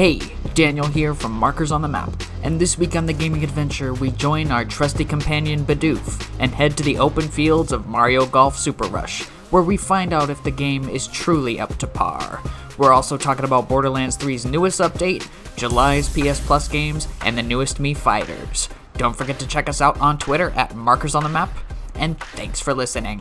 Hey, Daniel here from Markers on the Map, and this week on the gaming adventure, we join our trusty companion Bidoof and head to the open fields of Mario Golf Super Rush, where we find out if the game is truly up to par. We're also talking about Borderlands 3's newest update, July's PS Plus games, and the newest Mii Fighters. Don't forget to check us out on Twitter at Markers on the Map, and thanks for listening.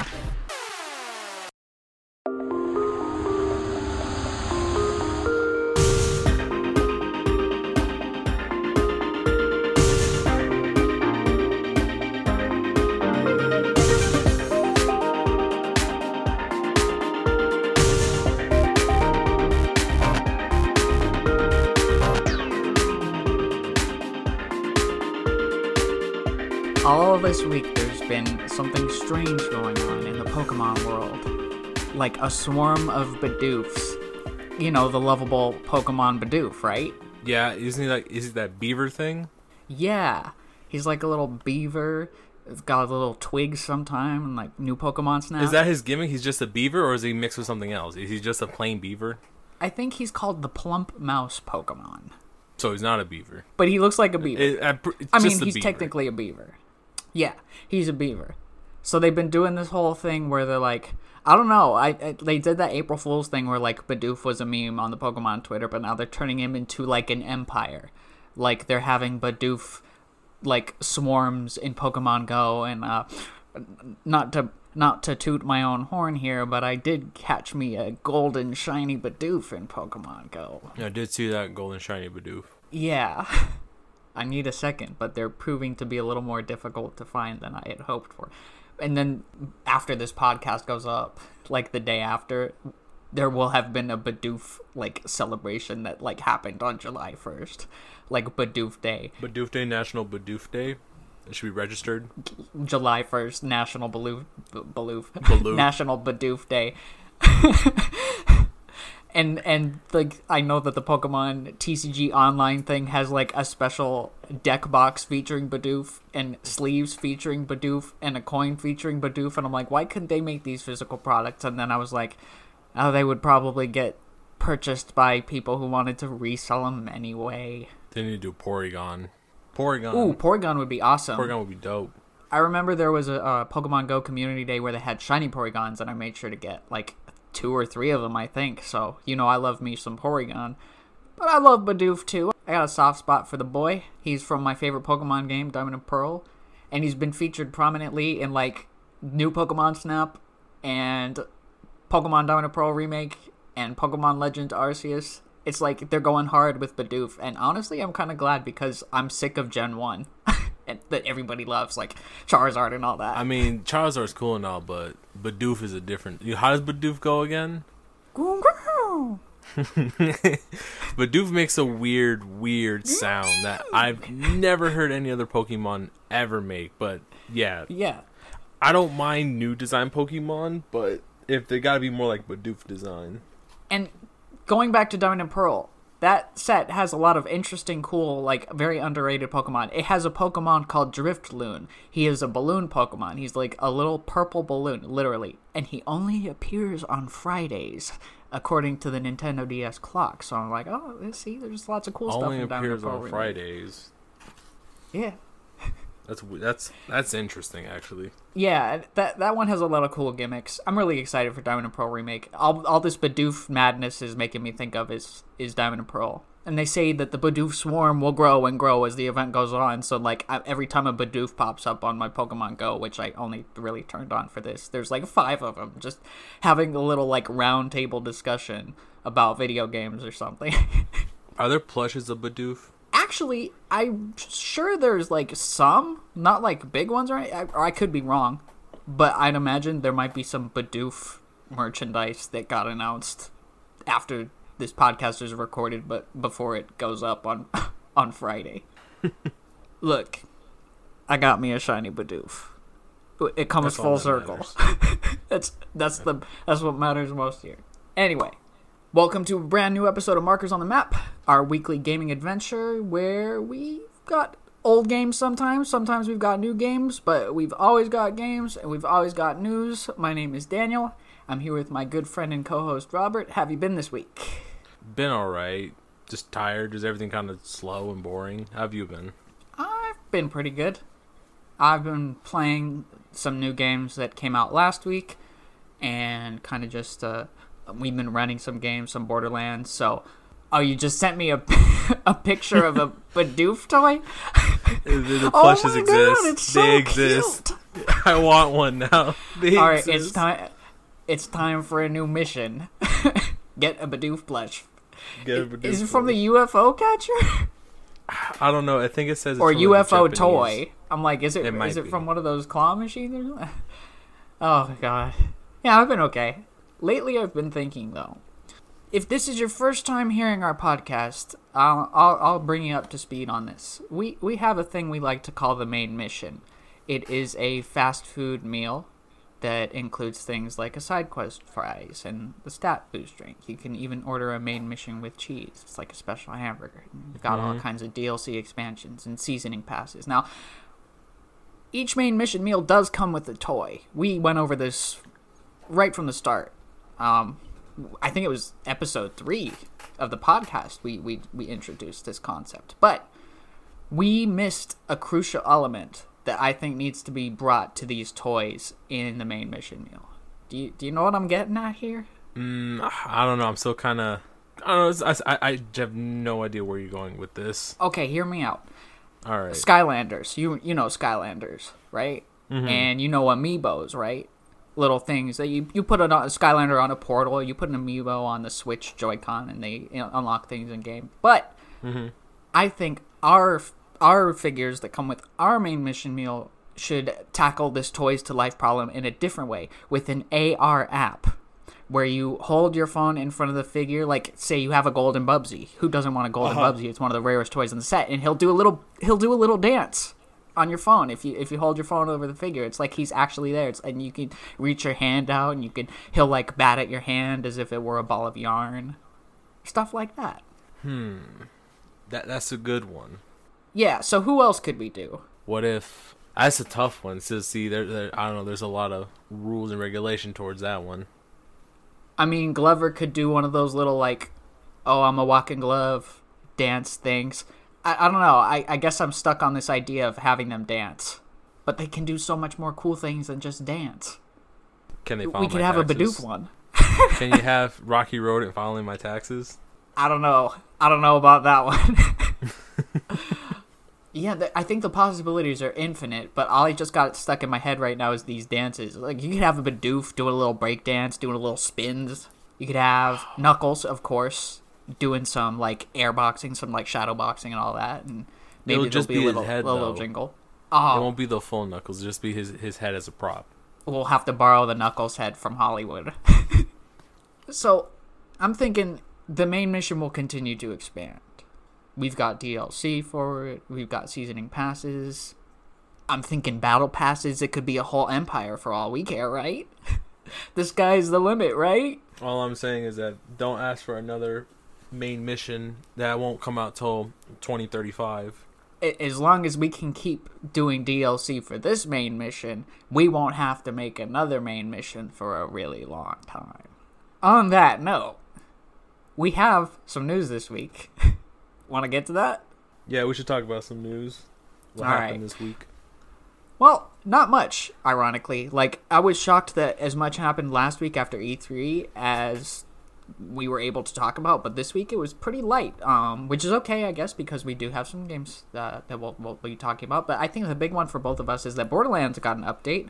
This week, there's been something strange going on in the Pokemon world. Like a swarm of Bidoofs. You know, the lovable Pokemon Bidoof, right? Yeah, isn't he like is he that beaver thing? Yeah. He's like a little beaver. It's got a little twig sometime and like new Pokemon Snap. Is that his gimmick? He's just a beaver, or is he mixed with something else? Is he just a plain beaver? I think he's called the Plump Mouse Pokemon. So he's not a beaver. But he looks like a beaver. It- uh, I it's I mean, he's beaver. technically a beaver. Yeah, he's a beaver. So they've been doing this whole thing where they're like, I don't know. I, I they did that April Fool's thing where like Bidoof was a meme on the Pokemon Twitter, but now they're turning him into like an empire. Like they're having Bidoof like swarms in Pokemon Go, and uh, not to not to toot my own horn here, but I did catch me a golden shiny Bidoof in Pokemon Go. Yeah, I did see that golden shiny Bidoof. Yeah. I need a second, but they're proving to be a little more difficult to find than I had hoped for. And then after this podcast goes up, like the day after, there will have been a Bidoof like celebration that like happened on July 1st. Like Bidoof Day. Bidoof Day, National Bidoof Day. It should be registered. July 1st, National Baloof Baloof Baloof. National Bidoof Day. and and like I know that the Pokemon TCG online thing has like a special deck box featuring Bidoof and sleeves featuring Bidoof and a coin featuring Bidoof and I'm like why couldn't they make these physical products and then I was like oh they would probably get purchased by people who wanted to resell them anyway. They need to do Porygon. Porygon. Ooh, Porygon would be awesome. Porygon would be dope. I remember there was a, a Pokemon Go community day where they had shiny Porygons, and I made sure to get like two or three of them, I think. So, you know, I love me some Porygon. But I love Bidoof too. I got a soft spot for the boy. He's from my favorite Pokemon game, Diamond and Pearl. And he's been featured prominently in like new Pokemon Snap and Pokemon Diamond and Pearl Remake and Pokemon Legends Arceus. It's like they're going hard with Bidoof. And honestly, I'm kind of glad because I'm sick of Gen 1. And that everybody loves, like Charizard and all that. I mean, Charizard's cool and all, but Bidoof is a different. How does Bidoof go again? Bidoof makes a weird, weird sound that I've never heard any other Pokemon ever make. But yeah, yeah. I don't mind new design Pokemon, but if they gotta be more like Bidoof design. And going back to Diamond and Pearl, that set has a lot of interesting, cool, like very underrated Pokemon. It has a Pokemon called Drifloon. He is a balloon Pokemon. He's like a little purple balloon, literally, and he only appears on Fridays, according to the Nintendo DS clock. So I'm like, oh, see, there's lots of cool Only stuff. and appears on. Fridays. Yeah, That's that's that's interesting, actually. Yeah, that that one has a lot of cool gimmicks. I'm really excited for Diamond and Pearl remake. All all this Bidoof madness is making me think of is is Diamond and Pearl. And they say that the Bidoof swarm will grow and grow as the event goes on. So like I, every time a Bidoof pops up on my Pokemon Go, which I only really turned on for this, there's like five of them just having a little like round table discussion about video games or something. Are there plushes of Bidoof? Actually, I'm sure there's like some, not like big ones, right? I, or I could be wrong, but I'd imagine there might be some Bidoof merchandise that got announced after this podcast is recorded, but before it goes up on on Friday. Look, I got me a shiny Bidoof. It comes That's full circle. that's that's the that's what matters most here. Anyway, welcome to a brand new episode of Markers on the Map, our weekly gaming adventure where we've got old games sometimes, sometimes we've got new games, but we've always got games and we've always got news. My name is Daniel. I'm here with my good friend and co-host Robert. Have you been this week? Been alright. just tired? Is everything kind of slow and boring? How have you been? I've been pretty good. I've been playing some new games that came out last week, and kind of just uh, we've been running some games, some Borderlands. So, oh, you just sent me a a picture of a Bidoof toy. The, Oh plushes my exist. God, it's so they exist. I want one now. They All right, it's time. It's time for a new mission. Get a Bidoof plush. Get a Is Bidoof it from the UFO catcher I don't know. I think it says it's or from, UFO toy? I'm like, is it It is it be. from one of those claw machines? Oh god. Yeah, I've been okay. Lately, I've been thinking though. If this is your first time hearing our podcast, I'll, I'll I'll bring you up to speed on this. We we have a thing we like to call the main mission. It is a fast food meal that includes things like a side quest fries and the stat boost drink. You can even order a main mission with cheese. It's like a special hamburger. You've got all Mhm. kinds of DLC expansions and seasoning passes. Now, each main mission meal does come with a toy. We went over this right from the start. Um, I think it was episode three of the podcast. We we we introduced this concept, but we missed a crucial element that I think needs to be brought to these toys in the main mission meal. Do you do you know what I'm getting at here? Mm, I don't know. I'm still kind of. I don't know. I, I, I have no idea where you're going with this. Okay, hear me out. All right. Skylanders. You you know Skylanders, right? And you know amiibos, right? Little things that you you put a Skylander on a portal, you put an amiibo on the Switch Joy-Con, and they you know, unlock things in game. But I think our our figures that come with our main mission meal should tackle this toys to life problem in a different way with an AR app where you hold your phone in front of the figure like say you have a golden bubsy who doesn't want a golden Uh-huh. bubsy it's one of the rarest toys in the set and he'll do a little he'll do a little dance on your phone if you if you hold your phone over the figure it's like he's actually there it's, and you can reach your hand out and you can he'll like bat at your hand as if it were a ball of yarn stuff like that Hmm, That that's a good one. yeah so who else could we do What if that's a tough one? So see, there, there, I don't know. There's a lot of rules and regulation towards that one. I mean, Glover could do one of those little like, "Oh, I'm a walking glove" dance things. I, I don't know. I, I guess I'm stuck on this idea of having them dance, but they can do so much more cool things than just dance. Can they? We could have a taxes? Bidoof one. Can you have Rocky Road and filing my taxes? I don't know. I don't know about that one. yeah, th- I think the possibilities are infinite, but all I just got stuck in my head right now is these dances. Like you could have a Bidoof doing a little break dance, doing a little spins. You could have Knuckles, of course, doing some like airboxing, some like shadow boxing and all that, and maybe It'll just be, be a little, head, little, little jingle. It Oh, won't be the full Knuckles. It'll just be his his head as a prop. we'll have to borrow the Knuckles head from Hollywood. so, I'm thinking the main mission will continue to expand. We've got DLC for it. We've got seasoning passes. I'm thinking battle passes. It could be a whole empire for all we care, right? the sky's the limit, right? All I'm saying is that don't ask for another main mission that won't come out till 2035. As long as we can keep doing DLC for this main mission, we won't have to make another main mission for a really long time. On that note, we have some news this week. Want to get to that? Yeah, we should talk about some news. What All happened right. this week? Well, not much, ironically. Like, I was shocked that as much happened last week after E3 as we were able to talk about, but this week it was pretty light, um, which is okay, I guess, because we do have some games uh, that we'll, we'll be talking about. But I think the big one for both of us is that Borderlands got an update.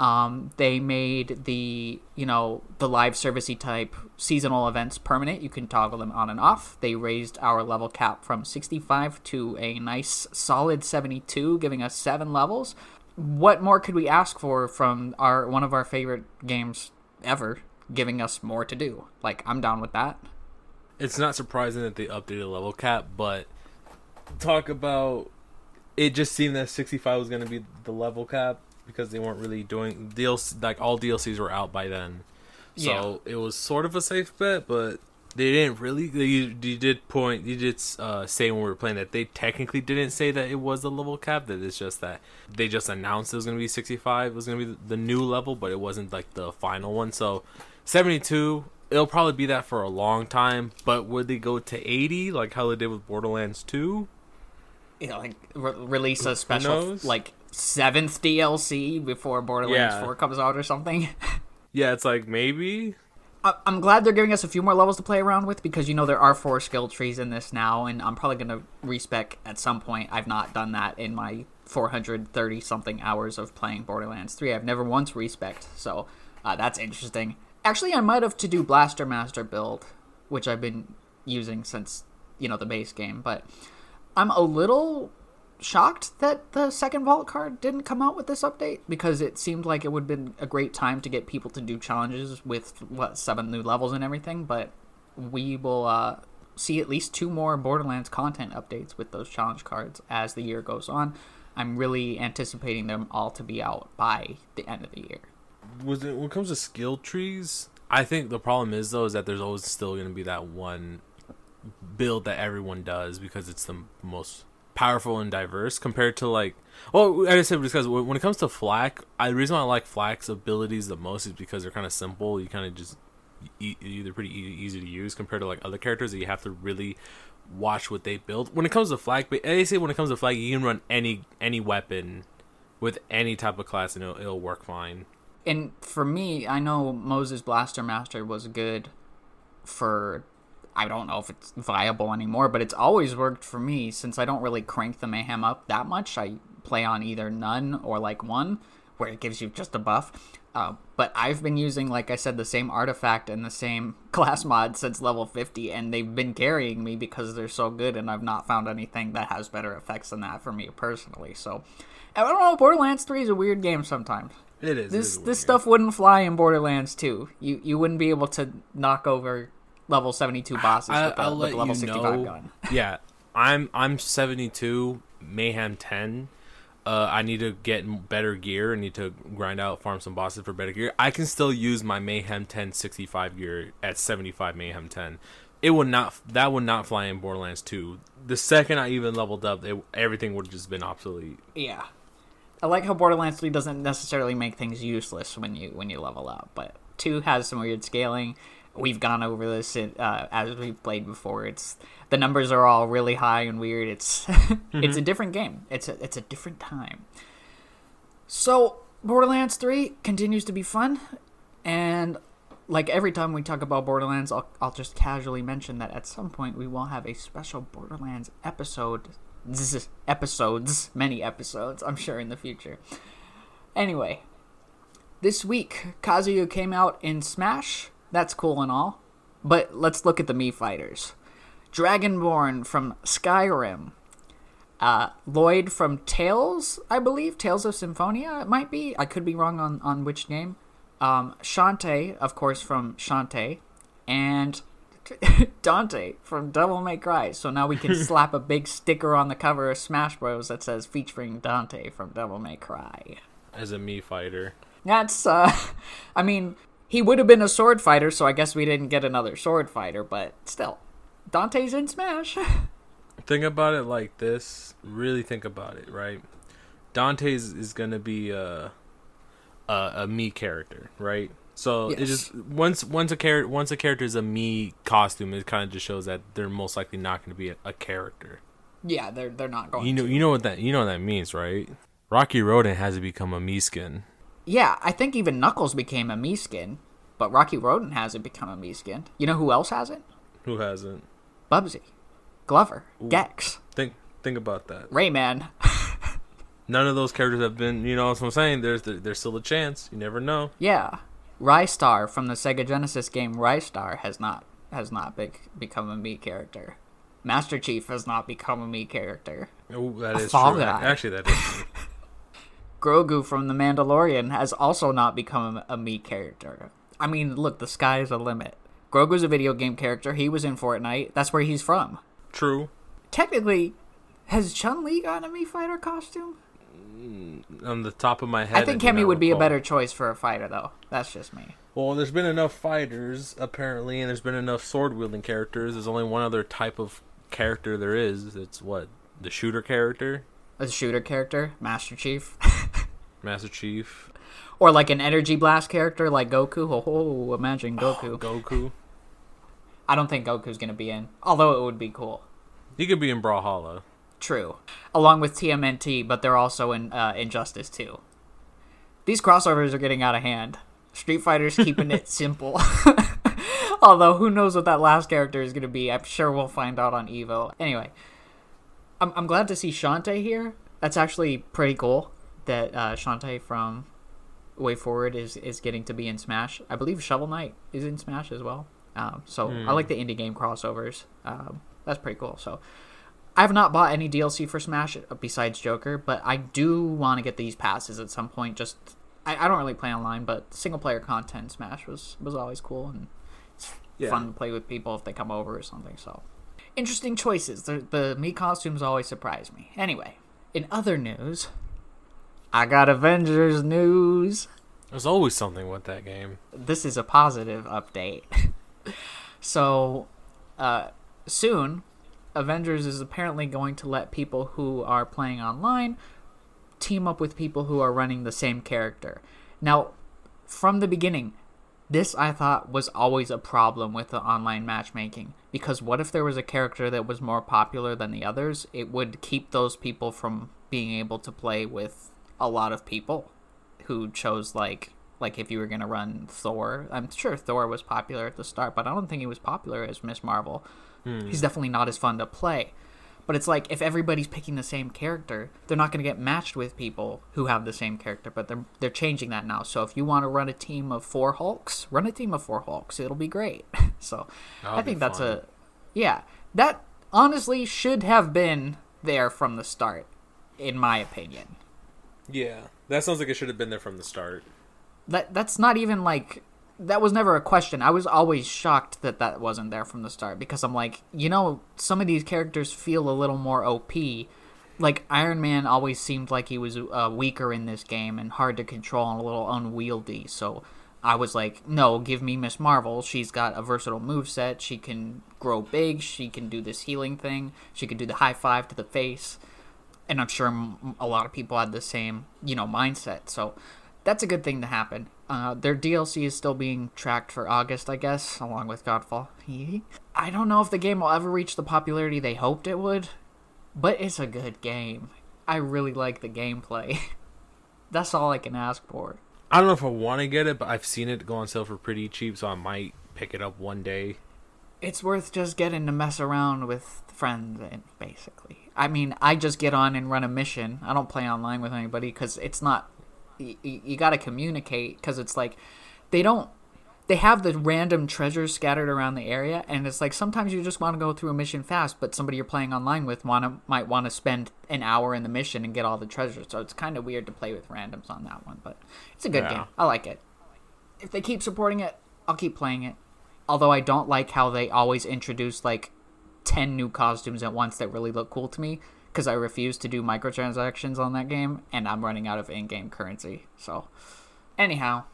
Um, they made the you know the live servicey type seasonal events permanent. You can toggle them on and off. They raised our level cap from 65 to a nice solid 72, giving us seven levels. What more could we ask for from our one of our favorite games ever, giving us more to do? Like I'm down with that. It's not surprising that they updated the level cap, but talk about it just seemed that 65 was going to be the level cap because they weren't really doing DLC like all DLCs were out by then. So it was sort of a safe bet, but they didn't really. They, you did point. You did uh, say when we were playing that they technically didn't say that it was the level cap. That it's just that they just announced it was going to be 65. It was going to be the new level, but it wasn't like the final one. So 72. it'll probably be that for a long time. But would they go to eighty like how they did with Borderlands Two? You know, like re- release a special like seventh DLC before Borderlands Yeah. Four comes out or something. Yeah, it's like maybe. I- I'm glad they're giving us a few more levels to play around with because you know there are four skill trees in this now, and I'm probably gonna respec at some point. I've not done that in my 430 something hours of playing Borderlands 3. I've never once respec, so uh, that's interesting. Actually, I might have to do Blaster Master build, which I've been using since you know the base game, but I'm a little shocked that the second vault card didn't come out with this update because it seemed like it would have been a great time to get people to do challenges with what seven new levels and everything but we will uh, see at least two more borderlands content updates with those challenge cards as the year goes on. I'm really anticipating them all to be out by the end of the year It when it comes to skill trees? I think the problem is though is that there's always still going to be that one build that everyone does because it's the most powerful and diverse compared to like well I just said because when it comes to FL4K, I the reason why I like FL4K's abilities the most is because they're kind of simple. You kind of just e- either pretty e- easy to use compared to like other characters that you have to really watch what they build. When it comes to Flag, but they say when it comes to Flag, you can run any any weapon with any type of class and it'll, it'll work fine. And for me i know Moze's blaster master was good for i don't know if it's viable anymore but it's always worked for me. Since i don't really crank the mayhem up that much i play on either none or like one where it gives you just a buff. Uh, but i've been using like i said the same artifact and the same class mod since level 50 and they've been carrying me because they're so good and i've not found anything that has better effects than that for me personally. So i don't know borderlands 3 is a weird game sometimes It is. this is this stuff wouldn't fly in Borderlands 2. You you wouldn't be able to knock over level 72 bosses I, with, I'll with the level 65 know. gun. Yeah, I'm I'm 72, Mayhem 10. Uh, I need to get better gear. I need to grind out, farm some bosses for better gear. I can still use my Mayhem 10 65 gear at 75 Mayhem 10. It would not. That would not fly in Borderlands 2. The second I even leveled up, it, everything would have just been obsolete. Yeah. I like how Borderlands 3 doesn't necessarily make things useless when you when you level up, but 2 has some weird scaling. We've gone over this in, uh, as we've played before. It's the numbers are all really high and weird. It's it's a different game. It's a it's a different time. So Borderlands 3 continues to be fun, and like every time we talk about Borderlands, I'll I'll just casually mention that at some point we will have a special Borderlands episode, episodes, many episodes, I'm sure in the future. Anyway, this week Kazuya came out in Smash. That's cool and all, but let's look at the Mii fighters. Dragonborn from Skyrim. Uh, Lloyd from Tales, I believe. Tales of Symphonia, it might be. I could be wrong on, on which name. Um, Shantae, of course, from Shantae. And Dante from Devil May Cry. So now we can slap a big sticker on the cover of Smash Bros. that says featuring Dante from Devil May Cry. As a Mii fighter, That's, uh, I mean, he would have been a sword fighter, so I guess we didn't get another sword fighter, but still. Dante's in Smash. think about it like this. Really think about it, right? Dante's is gonna be a a, a Mii character, right? So it just once once a character once a character is a Mii costume, it kind of just shows that they're most likely not going to be a, a character. yeah, they're, they're not going You know, to. you know what that you know what that means, right? Rocky Rodent has to become a Mii skin. Yeah, I think even Knuckles became a Mii skin, but Rocky Rodent hasn't become a Mii skin. You know who else hasn't? Who hasn't? Bubsy, Glover, Gex, Think think about that. Rayman. None of those characters have been. You know what I'm saying? There's there's still a chance. You never know. yeah, Ristar from the Sega Genesis game Ristar has not has not be- become a Mii character. Master Chief has not become a Mii character. Oh, that is Fall true. Guy. Actually, that is. Grogu from The Mandalorian has also not become a Mii character. I mean, look, the sky's the limit. Grogu's a video game character. He was in Fortnite. That's where he's from. true. Technically, has Chun Li gotten a Mii fighter costume? Mm, on the top of my head, I think do Kemi not would be a better choice for a fighter, though. That's just me. Well, there's been enough fighters apparently, and there's been enough sword wielding characters. There's only one other type of character there is. It's what the shooter character, A shooter character, Master Chief. Master Chief. or like an energy blast character like Goku. Oh, oh imagine Goku. Goku. I don't think Goku's gonna be in, although it would be cool. He could be in Brawlhalla. True, along with TMNT, but they're also in uh, Injustice too. These crossovers are getting out of hand. Street Fighter's keeping it simple. Although who knows what that last character is going to be? I'm sure we'll find out on Evo. Anyway, I'm I'm glad to see Shantae here. That's actually pretty cool that uh, Shantae from WayForward is is getting to be in Smash. I believe Shovel Knight is in Smash as well. Um, so I like the indie game crossovers. Um, that's pretty cool. So I have not bought any DLC for Smash besides Joker, but I do want to get these passes at some point. Just I, I don't really play online, but single player content Smash was was always cool and it's Yeah. fun to play with people if they come over or something. So interesting choices. The the Mii costumes always surprise me. Anyway, in other news, I got Avengers news. There's always something with that game. This is a positive update. so, uh, soon, Avengers is apparently going to let people who are playing online team up with people who are running the same character. Now, from the beginning, this I thought was always a problem with the online matchmaking because what if there was a character that was more popular than the others? It would keep those people from being able to play with a lot of people who chose like like if you were gonna run Thor. I'm sure Thor was popular at the start, but I don't think he was popular as Miss Marvel. Hmm. He's definitely not as fun to play. But it's like if everybody's picking the same character, they're not going to get matched with people who have the same character. But they're they're changing that now. So if you want to run a team of four Hulks, run a team of four Hulks. It'll be great. so That'll I think that's fun. a yeah. That honestly should have been there from the start, in my opinion. Yeah, that sounds like it should have been there from the start. that that's not even like that was never a question. I was always shocked that that wasn't there from the start because I'm like, you know, some of these characters feel a little more OP. Like Iron Man always seemed like he was uh, weaker in this game and hard to control and a little unwieldy. So I was like, no, give me Miss Marvel. She's got a versatile move set. She can grow big. She can do this healing thing. She can do the high five to the face and I'm sure a lot of people had the same, you know, mindset. So that's a good thing to happen. Uh, their DLC is still being tracked for August, I guess, along with Godfall. I don't know if the game will ever reach the popularity they hoped it would, but it's a good game. I really like the gameplay. that's all I can ask for. I don't know if I want to get it, but I've seen it go on sale for pretty cheap, so I might pick it up one day. it's worth just getting to mess around with friends and basically i mean i just get on and run a mission i don't play online with anybody because it's not y- y- you got to communicate because it's like they don't they have the random treasures scattered around the area and it's like sometimes you just want to go through a mission fast but somebody you're playing online with want to might want to spend an hour in the mission and get all the treasures so it's kind of weird to play with randoms on that one but it's a good Yeah. game. I like it. If they keep supporting it i'll keep playing it. Although I don't like how they always introduce like 10 new costumes at once that really look cool to me because I refuse to do microtransactions on that game and I'm running out of in-game currency. So, anyhow,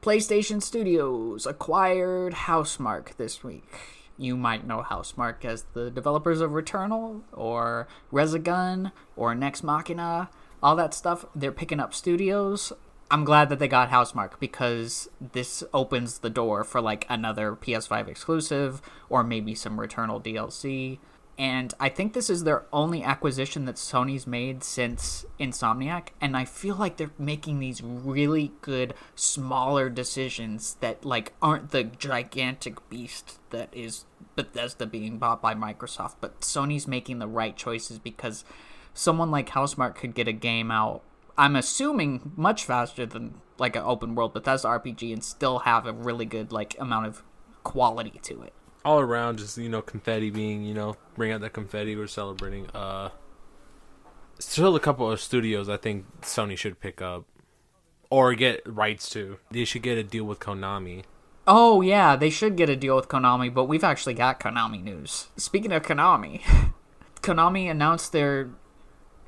PlayStation Studios acquired Housemarque this week. You might know Housemarque as the developers of Returnal or Resogun or Nex Machina, all that stuff. They're picking up studios. I'm glad that they got Housemarque because this opens the door for like another PS5 exclusive or maybe some Returnal DLC. And I think this is their only acquisition that Sony's made since Insomniac. And I feel like they're making these really good, smaller decisions that like aren't the gigantic beast that is Bethesda being bought by Microsoft. But Sony's making the right choices because someone like Housemarque could get a game out I'm assuming much faster than like an open world Bethesda RPG and still have a really good like amount of quality to it. All around, just you know, confetti being, you know, bring out that confetti we're celebrating. Uh, still a couple of studios I think Sony should pick up or get rights to. They should get a deal with Konami. Oh yeah, they should get a deal with Konami, but we've actually got Konami news. Speaking of Konami, Konami announced their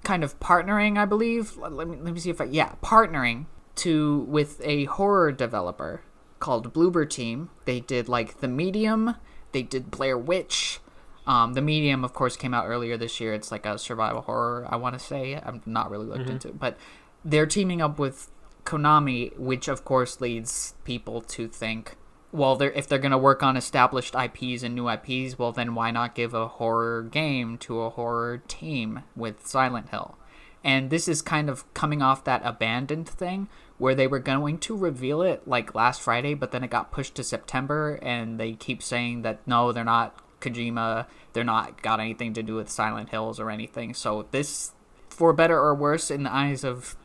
kind of partnering, I believe. Let me let me see if I yeah, partnering to with a horror developer called Bloober Team. They did like The Medium, they did Blair Witch. Um, the Medium, of course, came out earlier this year. It's like a survival horror, I want to say. I'm not really looked into it, but they're teaming up with Konami, which of course leads people to think, well, they're, if they're going to work on established IPs and new IPs, well, then why not give a horror game to a horror team with Silent Hill? And this is kind of coming off that abandoned thing where they were going to reveal it like last Friday, but then it got pushed to September, and they keep saying that no, they're not Kojima, they're not got anything to do with Silent Hills or anything. So this, for better or worse, in the eyes of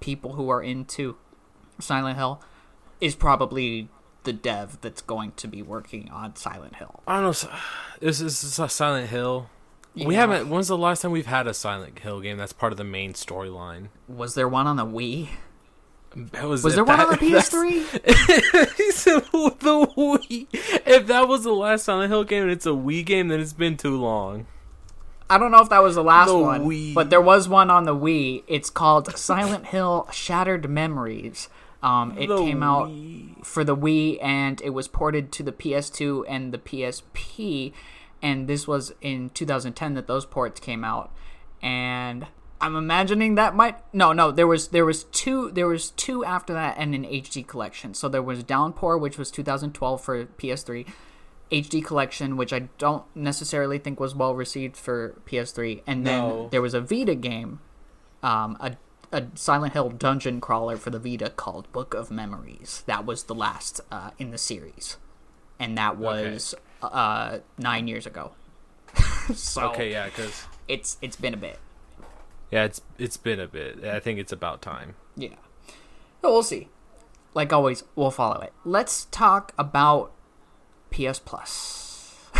people who are into Silent Hill, is probably the dev that's going to be working on Silent Hill. I don't know. This is a Silent Hill. We haven't. When's the last time we've had a Silent Hill game that's part of the main storyline? Was there one on the Wii? Was, Was there one on the that- if that's- PS3? he said the Wii. If that was the last Silent Hill game and it's a Wii game, then it's been too long. I don't know if that was the last The one, Wii. but there was one on the Wii. It's called Silent Hill Shattered Memories. Um, it The came out Wii. for the Wii and it was ported to the PS2 and the PSP. And this was in 2010 that those ports came out. And I'm imagining that might no no there was there was two there was two after that and an HD collection. So there was Downpour which was 2012 for PS3. HD collection, which I don't necessarily think was well received for PS3, and then No. there was a Vita game, um, a a Silent Hill dungeon crawler for the Vita called Book of Memories. That was the last uh, in the series, and that was uh, nine years ago. so Okay, yeah, because it's it's been a bit. Yeah, it's it's been a bit. I think it's about time. Yeah. We'll see. Like always, we'll follow it. Let's talk about PS Plus.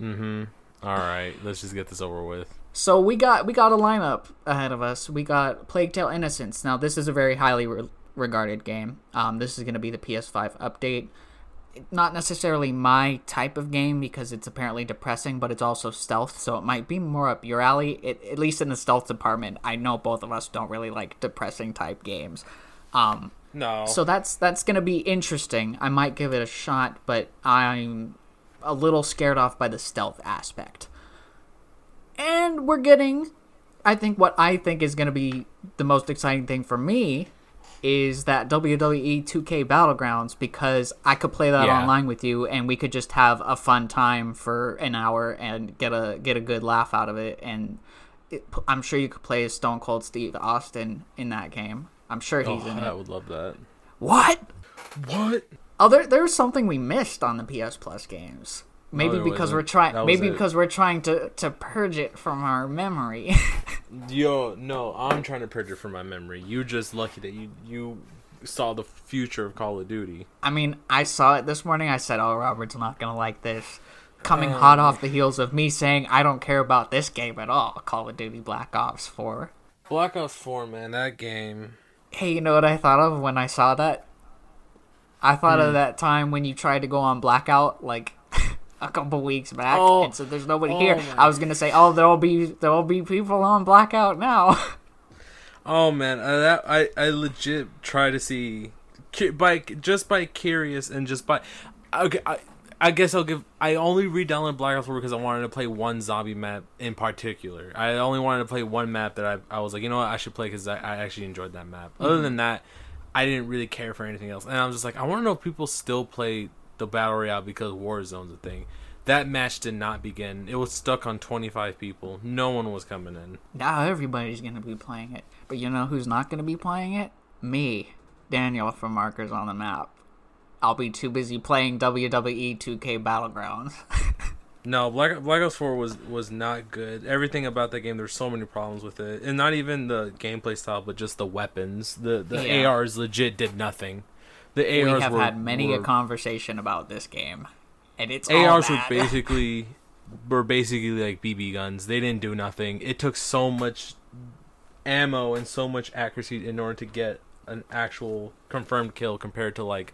Mm-hmm. All right, let's just get this over with. So we got we got a lineup ahead of us. We got Plague Tale Innocence. Now this is a very highly re- regarded game. Um, this is going to be the PS5 update. Not necessarily my type of game because it's apparently depressing, but it's also stealth, so it might be more up your alley. It, at least in the stealth department, I know both of us don't really like depressing type games. Um, No. so that's that's gonna be interesting. I might give it a shot, but I'm a little scared off by the stealth aspect. And we're getting, I think what I think is gonna be the most exciting thing for me is that WWE 2K Battlegrounds because I could play that Yeah. online with you and we could just have a fun time for an hour and get a get a good laugh out of it and it, I'm sure you could play as Stone Cold Steve Austin in that game. I'm sure oh, he's in it. I would love that. What? What? Oh, there, there's something we missed on the PS Plus games. Maybe there because wasn't. we're trying. Maybe it. because we're trying to to purge it from our memory. Yo, no, I'm trying to purge it from my memory. You just lucky that you you saw the future of Call of Duty. I mean, I saw it this morning. I said, "Oh, Robert's not gonna like this." Coming Oh. hot off the heels of me saying I don't care about this game at all, Call of Duty Black Ops 4. Black Ops 4, man, that game. Hey, you know what I thought of when I saw that? I thought Hmm. of that time when you tried to go on blackout, like a couple weeks back, Oh. and so there's nobody Oh here. I was gonna say, oh, there'll be there'll be people on blackout now. Oh man, I, that I I legit try to see by just by curious and just by okay. I, I guess I'll give. I only re-downloaded Black Ops 4 because I wanted to play one zombie map in particular. I only wanted to play one map that I I was like, you know what, I should play because I, I actually enjoyed that map. Other mm-hmm. than that, I didn't really care for anything else. And I was just like, I want to know if people still play the battle royale because Warzone's a thing. That match did not begin. It was stuck on 25 people. No one was coming in. now everybody's gonna be playing it, but you know who's not gonna be playing it? Me, Daniel from Markers on the Map. I'll be too busy playing WWE 2K Battlegrounds. No, Black Black Ops Four was was not good. Everything about that game, there's so many problems with it, and not even the gameplay style, but just the weapons. The the Yeah. ARs legit did nothing. The we ARs have were, had many were, a conversation about this game, and it's all ARs were basically were basically like BB guns. They didn't do nothing. It took so much ammo and so much accuracy in order to get an actual confirmed kill compared to like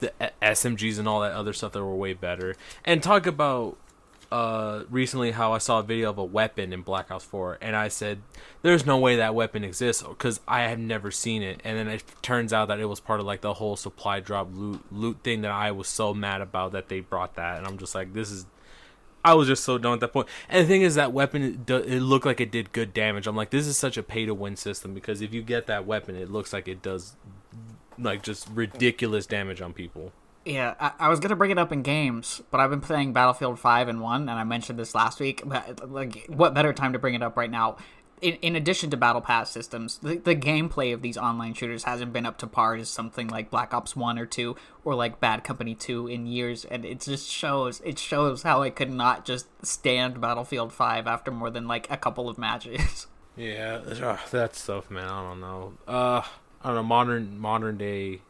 the SMGs and all that other stuff that were way better. And talk about uh recently how I saw a video of a weapon in Black Ops 4 and I said there's no way that weapon exists cuz I had never seen it and then it turns out that it was part of like the whole supply drop loot loot thing that I was so mad about that they brought that and I'm just like this is I was just so done at that point. And the thing is, that weapon it, it looked like it did good damage. I'm like, this is such a pay to win system because if you get that weapon, it looks like it does like just ridiculous damage on people. Yeah, I, I was gonna bring it up in games, but I've been playing Battlefield Five and One, and I mentioned this last week. But like, what better time to bring it up right now? In, in addition to battle pass systems, the, the gameplay of these online shooters hasn't been up to par as something like Black Ops One or Two or like Bad Company Two in years, and it just shows it shows how I could not just stand Battlefield Five after more than like a couple of matches. Yeah, that stuff, man. I don't know. Uh, I don't know. Modern modern day,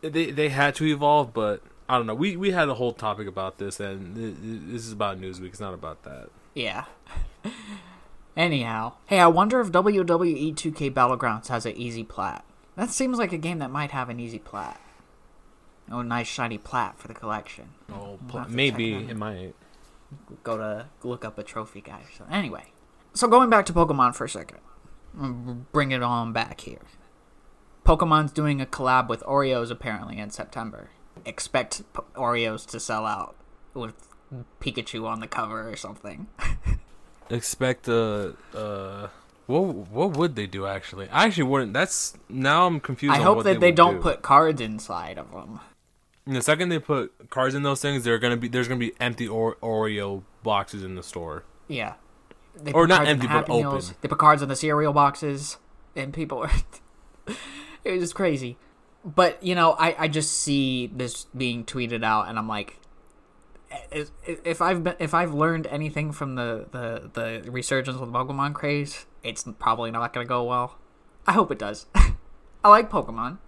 they they had to evolve, but I don't know. We we had a whole topic about this, and th- th- this is about Newsweek. It's not about that. Yeah. Anyhow, hey, I wonder if WWE 2K Battlegrounds has an easy plat. That seems like a game that might have an easy plat. Oh, nice shiny plat for the collection. Oh, We'll maybe it it might. Go to look up a trophy guy. So anyway, so going back to Pokemon for a second, bring it on back here. Pokemon's doing a collab with Oreos apparently in September. Expect P- Oreos to sell out with Pikachu on the cover or something. Expect uh uh. What what would they do actually? I actually wouldn't. That's now I'm confused. I hope that they, would don't do. put cards inside of them. And the second they put cards in those things, they're gonna be there's gonna be empty or- Oreo boxes in the store. Yeah. They Or not empty, but open. Meals. They put cards in the cereal boxes, and people are. it was crazy. But, you know, I, I just see this being tweeted out, and I'm like. If if I've been, if I've learned anything from the, the, the resurgence of the Pokemon craze, it's probably not going to go well. I hope it does. I like Pokemon,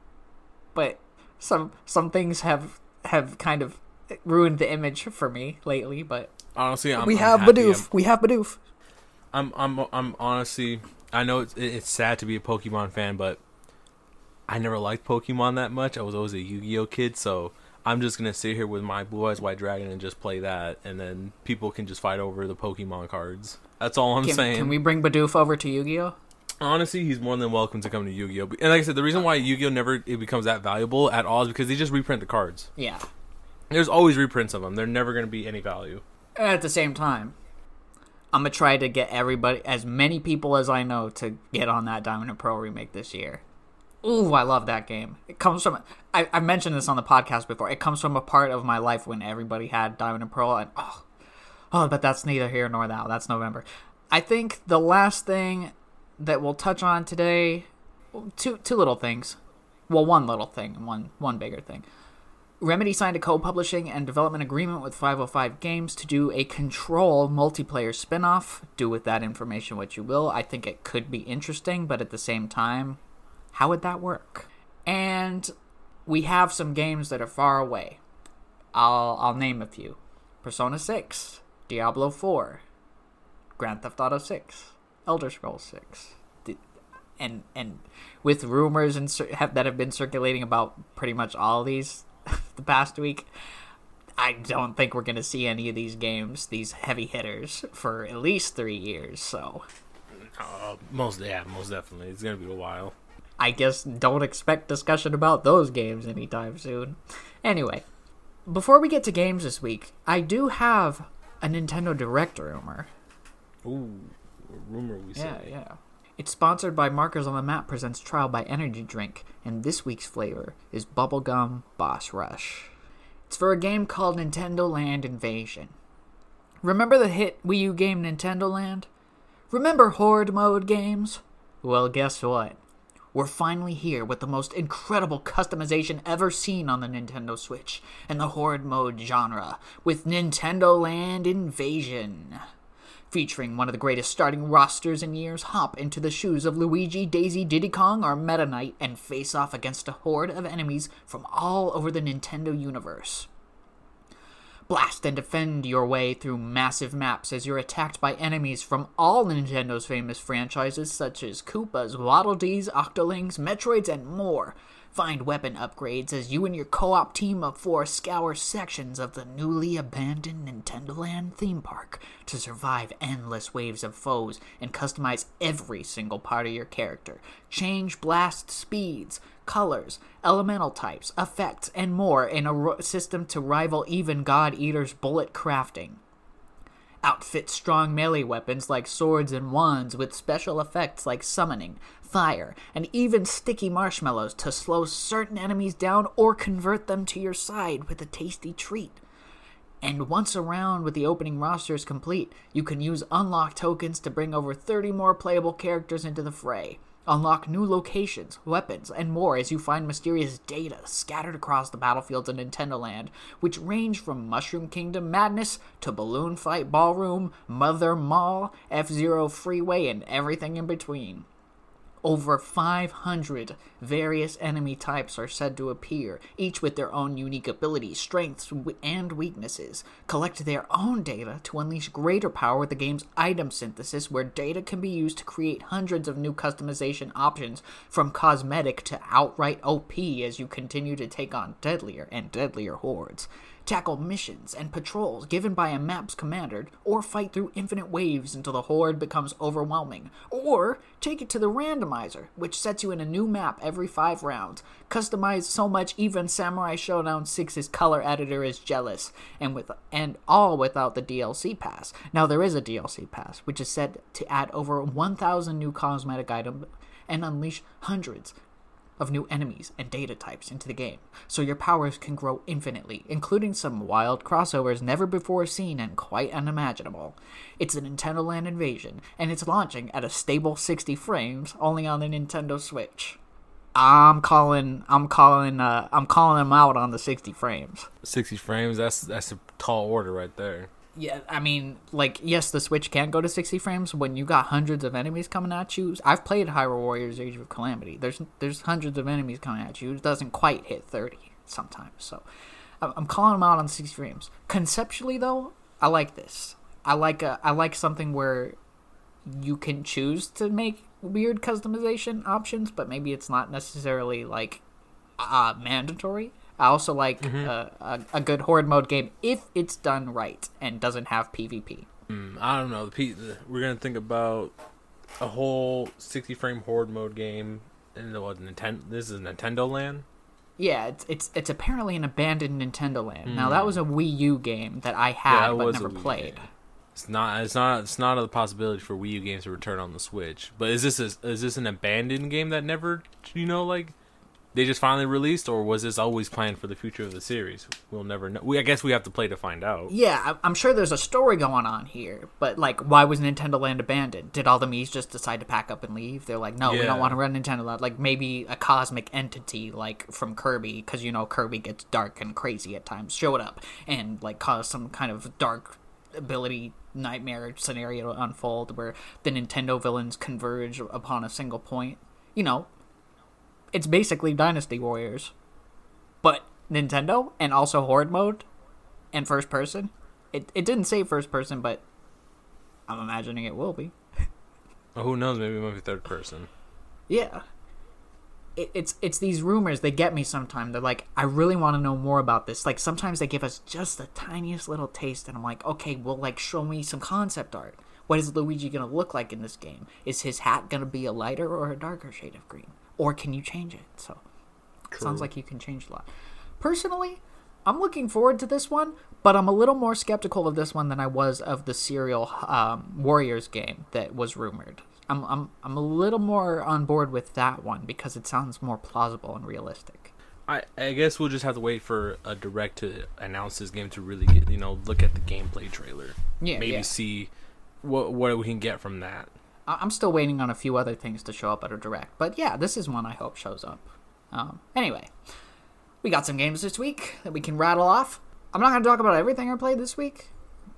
but some some things have have kind of ruined the image for me lately. But Honestly, I'm, we I'm have happy. Bidoof. We have Bidoof. I'm I'm I'm honestly I know it's it's sad to be a Pokemon fan, but I never liked Pokemon that much. I was always a Yu-Gi-Oh kid, so I'm just gonna sit here with my Blue Eyes White Dragon and just play that, and then people can just fight over the Pokemon cards. That's all I'm Can, saying. can we bring Bidoof over to Yu-Gi-Oh? Honestly, he's more than welcome to come to Yu-Gi-Oh. And like I said, the reason why Yu-Gi-Oh never it becomes that valuable at all is because they just reprint the cards. Yeah. There's always reprints of them. They're never gonna be any value. At the same time, I'm gonna try to get everybody, as many people as I know, to get on that Diamond and Pearl remake this year. Ooh, I love that game. It comes from. I, I mentioned this on the podcast before. It comes from a part of my life when everybody had Diamond and Pearl, and oh, oh, but that's neither here nor now. That's November. I think the last thing that we'll touch on today, two two little things. Well, one little thing, and one one bigger thing. Remedy signed a co-publishing and development agreement with 505 Games to do a Control multiplayer spin-off. Do with that information what you will. I think it could be interesting, but at the same time, how would that work? And we have some games that are far away. I'll I'll name a few. Persona 6, Diablo 4, Grand Theft Auto 6, Elder Scrolls 6. And and with rumors and have, that have been circulating about pretty much all these the past week, I don't think we're going to see any of these games, these heavy hitters, for at least three years. So Uh, most yeah, most definitely. It's gonna be a while. I guess don't expect discussion about those games anytime soon. Anyway, before we get to games this week, I do have a Nintendo Direct rumor. Ooh, a rumor we Yeah, say. yeah. It's sponsored by Markers on the Map presents Trial by Energy Drink, and this week's flavor is Bubblegum Boss Rush. It's for a game called Nintendo Land Invasion. Remember the hit Wii U game Nintendo Land? Remember Horde Mode games? Well, guess what? We're finally here with the most incredible customization ever seen on the Nintendo Switch in the Horde Mode genre with Nintendo Land Invasion featuring one of the greatest starting rosters in years, hop into the shoes of Luigi, Daisy, Diddy Kong, or Meta Knight and face off against a horde of enemies from all over the Nintendo universe. Blast and defend your way through massive maps as you're attacked by enemies from all Nintendo's famous franchises such as Koopas, Waddle Dees, Octolings, Metroids, and more. Find weapon upgrades as you and your co-op team of four scour sections of the newly abandoned Nintendo Land theme park to survive endless waves of foes and customize every single part of your character. Change blast speeds, colors, elemental types, effects, and more in a ro- system to rival even God Eater's bullet crafting. Outfit strong melee weapons like swords and wands with special effects like summoning, fire, and even sticky marshmallows to slow certain enemies down or convert them to your side with a tasty treat. And once a round with the opening roster is complete, you can use unlock tokens to bring over 30 more playable characters into the fray. Unlock new locations, weapons, and more as you find mysterious data scattered across the battlefields of Nintendo Land, which range from Mushroom Kingdom Madness to Balloon Fight Ballroom, Mother Mall, F Zero Freeway, and everything in between. Over 500 various enemy types are said to appear, each with their own unique abilities, strengths, and weaknesses. Collect their own data to unleash greater power with the game's item synthesis, where data can be used to create hundreds of new customization options, from cosmetic to outright OP, as you continue to take on deadlier and deadlier hordes tackle missions and patrols given by a map's commander, or fight through infinite waves until the horde becomes overwhelming, or take it to the randomizer, which sets you in a new map every five rounds. Customized so much even Samurai Shodown 6's color editor is jealous, and with and all without the DLC pass. Now there is a DLC pass, which is said to add over 1,000 new cosmetic items and unleash hundreds of new enemies and data types into the game, so your powers can grow infinitely, including some wild crossovers never before seen and quite unimaginable. It's a Nintendo Land invasion, and it's launching at a stable 60 frames only on the Nintendo Switch. I'm calling I'm calling uh I'm calling them out on the 60 frames. 60 frames, that's that's a tall order right there yeah, I mean, like, yes, the Switch can go to 60 frames when you got hundreds of enemies coming at you. I've played Hyrule Warriors Age of Calamity. There's there's hundreds of enemies coming at you. It doesn't quite hit 30 sometimes. So I'm calling them out on 60 frames. Conceptually, though, I like this. I like a, I like something where you can choose to make weird customization options, but maybe it's not necessarily like uh, mandatory. I also like mm-hmm. a, a, a, good horde mode game if it's done right and doesn't have PvP. Mm, I don't know. We're gonna think about a whole sixty frame horde mode game, and what Nintendo? This is Nintendo Land. Yeah, it's it's it's apparently an abandoned Nintendo Land. Mm. Now that was a Wii U game that I had yeah, but never played. It's not. It's not. It's not a possibility for Wii U games to return on the Switch. But is this a, is this an abandoned game that never you know like they just finally released, or was this always planned for the future of the series? We'll never know. We, I guess we have to play to find out. Yeah, I'm sure there's a story going on here, but like, why was Nintendo Land abandoned? Did all the Mii's just decide to pack up and leave? They're like, no, yeah. we don't want to run Nintendo Land. Like maybe a cosmic entity, like from Kirby, because you know Kirby gets dark and crazy at times, showed up and like caused some kind of dark ability nightmare scenario to unfold where the Nintendo villains converge upon a single point. You know, it's basically Dynasty Warriors, but Nintendo and also Horde mode and first person. It it didn't say first person, but I'm imagining it will be. oh, who knows? Maybe it might be third person. Yeah. It, it's it's these rumors they get me sometimes. They're like, I really want to know more about this. Like sometimes they give us just the tiniest little taste, and I'm like, okay, well, like show me some concept art. What is Luigi gonna look like in this game? Is his hat gonna be a lighter or a darker shade of green? Or can you change it? So True. sounds like you can change a lot. Personally, I'm looking forward to this one, but I'm a little more skeptical of this one than I was of the serial um, Warriors game that was rumored. I'm, I'm I'm a little more on board with that one because it sounds more plausible and realistic. I, I guess we'll just have to wait for a direct to announce this game to really get you know look at the gameplay trailer. Yeah, maybe yeah. see what what we can get from that. I'm still waiting on a few other things to show up at a direct, but yeah, this is one I hope shows up. Um, anyway, we got some games this week that we can rattle off. I'm not going to talk about everything I played this week,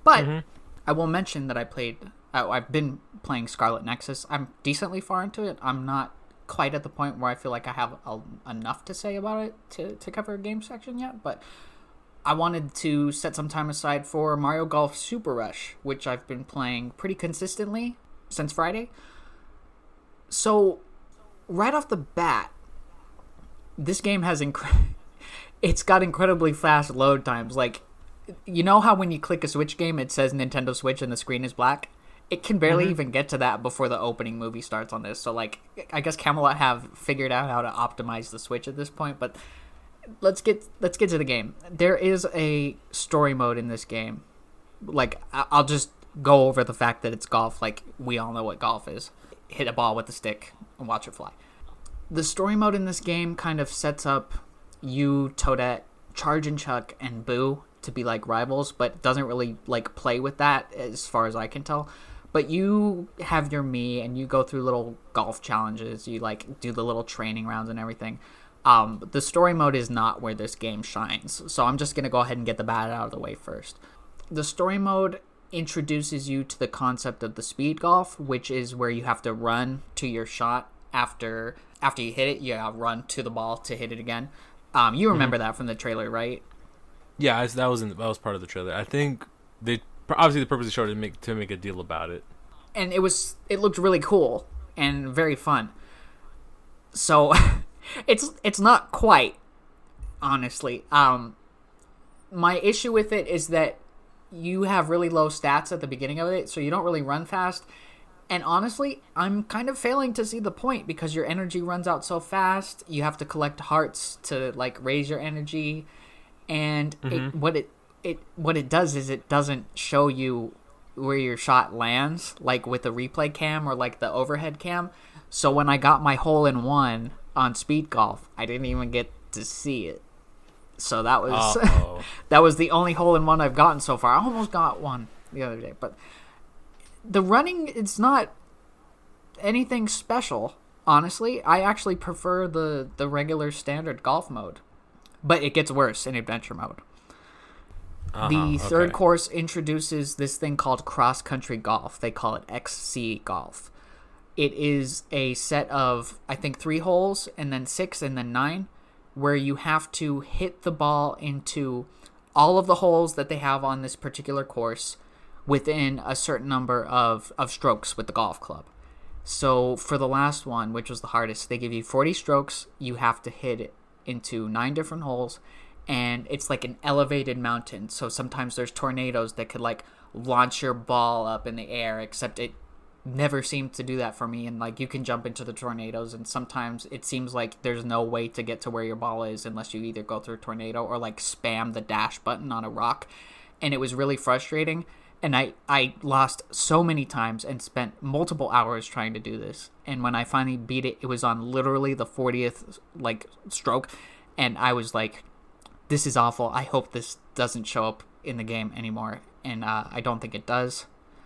but mm-hmm. I will mention that I played. Uh, I've been playing Scarlet Nexus. I'm decently far into it. I'm not quite at the point where I feel like I have a, enough to say about it to, to cover a game section yet, but I wanted to set some time aside for Mario Golf Super Rush, which I've been playing pretty consistently since Friday. So, right off the bat, this game has inc- it's got incredibly fast load times. Like, you know how when you click a Switch game, it says Nintendo Switch and the screen is black. It can barely mm-hmm. even get to that before the opening movie starts on this. So, like, I guess Camelot have figured out how to optimize the Switch at this point. But let's get let's get to the game. There is a story mode in this game. Like, I'll just go over the fact that it's golf. Like we all know what golf is: hit a ball with a stick and watch it fly. The story mode in this game kind of sets up you, Toadette, Chargin' Chuck, and Boo to be like rivals, but doesn't really like play with that as far as I can tell. But you have your Mii and you go through little golf challenges. You like do the little training rounds and everything. Um, the story mode is not where this game shines. So I'm just gonna go ahead and get the bad out of the way first. The story mode introduces you to the concept of the speed golf, which is where you have to run to your shot after after you hit it. You gotta run to the ball to hit it again. Um, you remember that from the trailer, right? Yeah, I- that was in, that was part of the trailer. I think they obviously the purpose of showed it to make to make a deal about it. and it was it looked really cool and very fun. So it's it's not quite honestly. Um my issue with it is that you have really low stats at the beginning of it, so you don't really run fast. And honestly, I'm kind of failing to see the point because your energy runs out so fast. You have to collect hearts to like raise your energy, and it, mm-hmm. what it it what it does is it doesn't show you where your shot lands, like with the replay cam or like the overhead cam. So when I got my hole in one on speed golf, I didn't even get to see it. So that was that was the only hole in one I've gotten so far. I almost got one the other day, but the running it's not anything special. Honestly, I actually prefer the the regular standard golf mode, but it gets worse in adventure mode. Uh-huh, The third okay. course introduces this thing called cross country golf. They call it XC golf. It is a set of I think 3 holes and then 6 and then 9 where you have to hit the ball into all of the holes that they have on this particular course within a certain number of, of strokes with the golf club. So for the last one, which was the hardest, they give you 40 strokes. You have to hit it into nine different holes, and it's like an elevated mountain. So sometimes there's tornadoes that could like launch your ball up in the air, except it never seemed to do that for me. And like you can jump into the tornadoes, and sometimes it seems like there's no way to get to where your ball is unless you either go through a tornado or like spam the dash button on a rock. And it was really frustrating and I, I lost so many times and spent multiple hours trying to do this and when i finally beat it it was on literally the 40th like stroke and i was like this is awful i hope this doesn't show up in the game anymore and uh, i don't think it does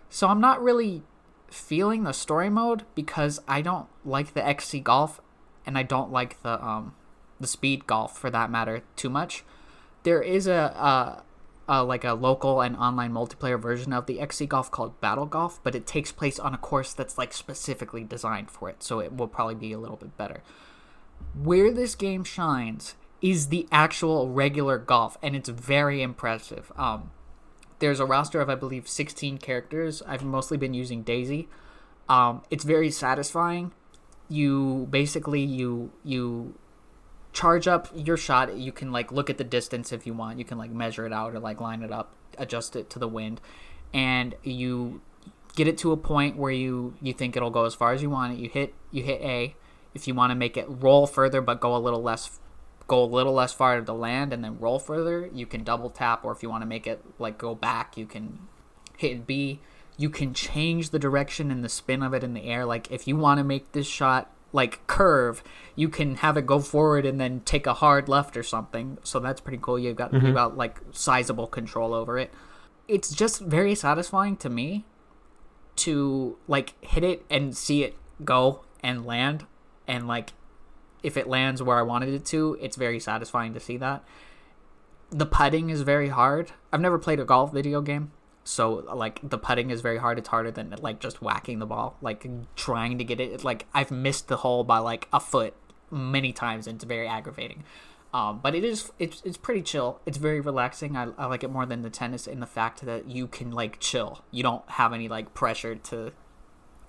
so i'm not really feeling the story mode because i don't like the xc golf and i don't like the um the speed golf for that matter too much there is a uh, like a local and online multiplayer version of the XC Golf called Battle Golf, but it takes place on a course that's like specifically designed for it, so it will probably be a little bit better. Where this game shines is the actual regular golf, and it's very impressive. Um, there's a roster of I believe 16 characters. I've mostly been using Daisy. Um, it's very satisfying. You basically you you charge up your shot you can like look at the distance if you want you can like measure it out or like line it up adjust it to the wind and you get it to a point where you you think it'll go as far as you want it you hit you hit a if you want to make it roll further but go a little less go a little less far to the land and then roll further you can double tap or if you want to make it like go back you can hit b you can change the direction and the spin of it in the air like if you want to make this shot like curve, you can have it go forward and then take a hard left or something. So that's pretty cool. You've got you've mm-hmm. got like sizable control over it. It's just very satisfying to me to like hit it and see it go and land and like if it lands where I wanted it to, it's very satisfying to see that. The putting is very hard. I've never played a golf video game, so like the putting is very hard. It's harder than like just whacking the ball, like trying to get it. Like I've missed the hole by like a foot many times, and it's very aggravating. Um, but it is it's it's pretty chill. It's very relaxing. I, I like it more than the tennis in the fact that you can like chill. You don't have any like pressure to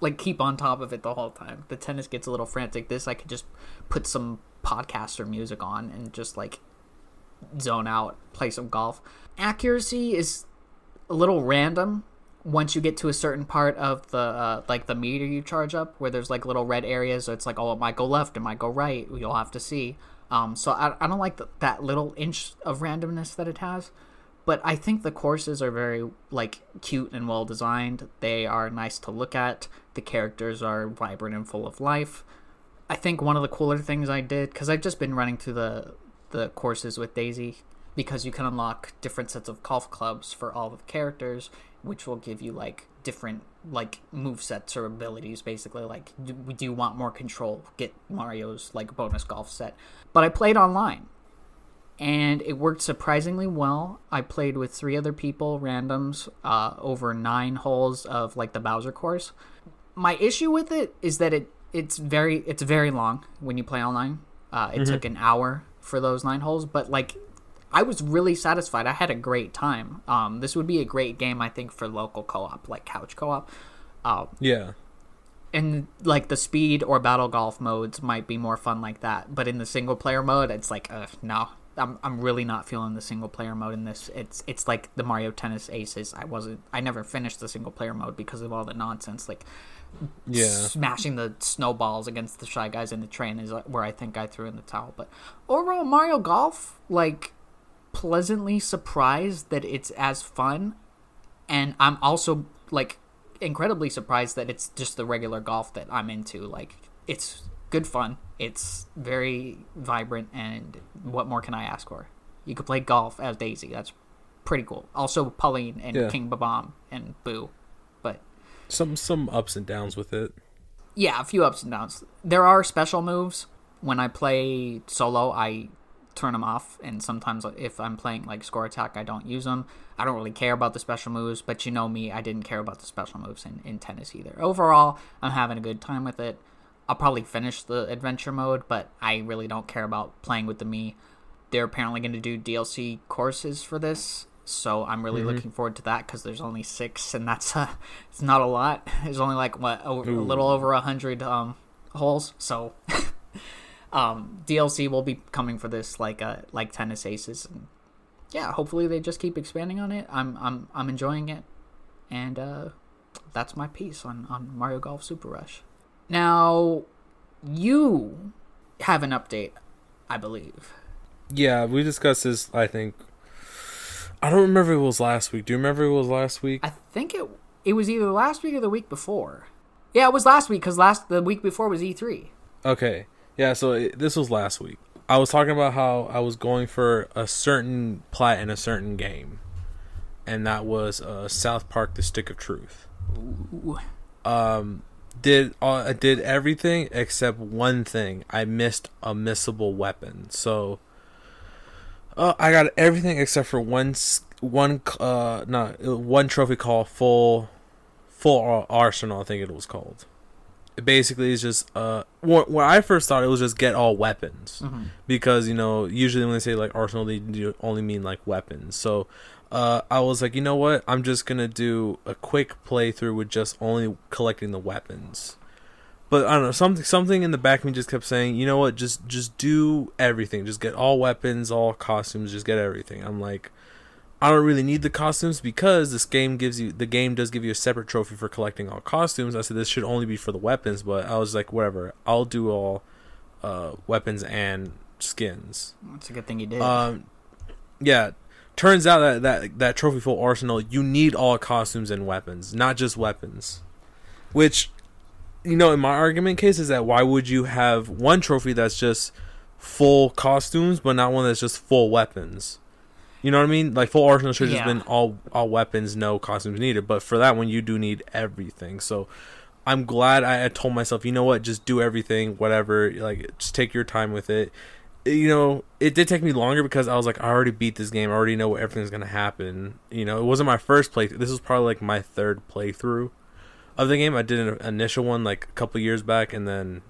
like keep on top of it the whole time. The tennis gets a little frantic. This I could just put some podcast or music on and just like zone out, play some golf. Accuracy is a little random once you get to a certain part of the uh, like the meter you charge up where there's like little red areas it's like oh it might go left it might go right you'll have to see um, so I, I don't like the, that little inch of randomness that it has but I think the courses are very like cute and well designed. They are nice to look at. The characters are vibrant and full of life. I think one of the cooler things I did because I've just been running through the the courses with Daisy because you can unlock different sets of golf clubs for all the characters, which will give you like different like move sets or abilities. Basically, like do, do you want more control? Get Mario's like bonus golf set. But I played online and it worked surprisingly well. I played with three other people, randoms, uh, over nine holes of like the Bowser course. My issue with it is that it it's very it's very long when you play online. Uh, it took an hour for those nine holes, but like I was really satisfied. I had a great time. Um, this would be a great game, I think, for local co-op, like couch co-op. Uh, Yeah. and like the speed or battle golf modes might be more fun like that but in the single player mode it's like uh, no I'm, I'm really not feeling the single player mode in this it's it's like the mario tennis aces i wasn't i never finished the single player mode because of all the nonsense like Yeah. smashing the snowballs against the shy guys in the train is where i think i threw in the towel but overall mario golf like pleasantly surprised that it's as fun and I'm also like incredibly surprised that it's just the regular golf that I'm into. Like it's good fun. It's very vibrant, and what more can I ask for? You could play golf as Daisy. That's pretty cool. Also, Pauline and Yeah. King Bob-omb and Boo. But Some some ups and downs with it. yeah, a few ups and downs. There are special moves. When I play solo, I turn them off, and sometimes if I'm playing like score attack, I don't use them. I don't really care about the special moves, but you know Mii, I didn't care about the special moves in, in tennis either. Overall, I'm having a good time with it. I'll probably finish the adventure mode, but I really don't care about playing with the me. They're apparently going to do DLC courses for this, so I'm really looking forward to that because there's only six, and that's uh, it's not a lot. There's only like what a, a little over a hundred um, holes, so um, DLC will be coming for this like uh, like tennis aces, and yeah, hopefully they just keep expanding on it. I'm I'm I'm enjoying it, and uh, that's my piece on on Mario Golf Super Rush. Now, you have an update, I believe. Yeah, we discussed this. I think. I don't remember if it was last week. Do you remember if it was last week? I think it it was either last week or the week before. Yeah, it was last week because last the week before was E E3. Okay. Yeah, so it, this was last week. I was talking about how I was going for a certain plat in a certain game, and that was uh, South Park: The Stick of Truth. Ooh. Um, did uh, I did everything except one thing. I missed a missable weapon. So, uh, I got everything except for one one uh not one trophy called full full arsenal. I think it was called. It basically is just uh wh- when I first thought it was just get all weapons Mhm. because you know usually when they say like arsenal they only mean like weapons so uh, i was like you know what i'm just gonna do a quick playthrough with just only collecting the weapons but i don't know something something in the back of me just kept saying you know what just just do everything just get all weapons all costumes just get everything i'm like I don't really need the costumes because this game gives you the game does give you a separate trophy for collecting all costumes. I said this should only be for the weapons, but I was like, whatever, I'll do all uh, weapons and skins. That's a good thing you did. Um, yeah, turns out that that that trophy full arsenal you need all costumes and weapons, not just weapons. Which, you know, in my argument case is that why would you have one trophy that's just full costumes, but not one that's just full weapons? You know what I mean? Like full arsenal should have Yeah. just been all all weapons, no costumes needed. But for that one, you do need everything. So. I'm glad I had told myself, you know what, just do everything, whatever. Like, just take your time with it you know, it did take me longer because I was like, I already beat this game. I already know what everything's gonna happen. You know, it wasn't my first playthrough. This was probably like my third playthrough of the game. I did an initial one like a couple years back, and then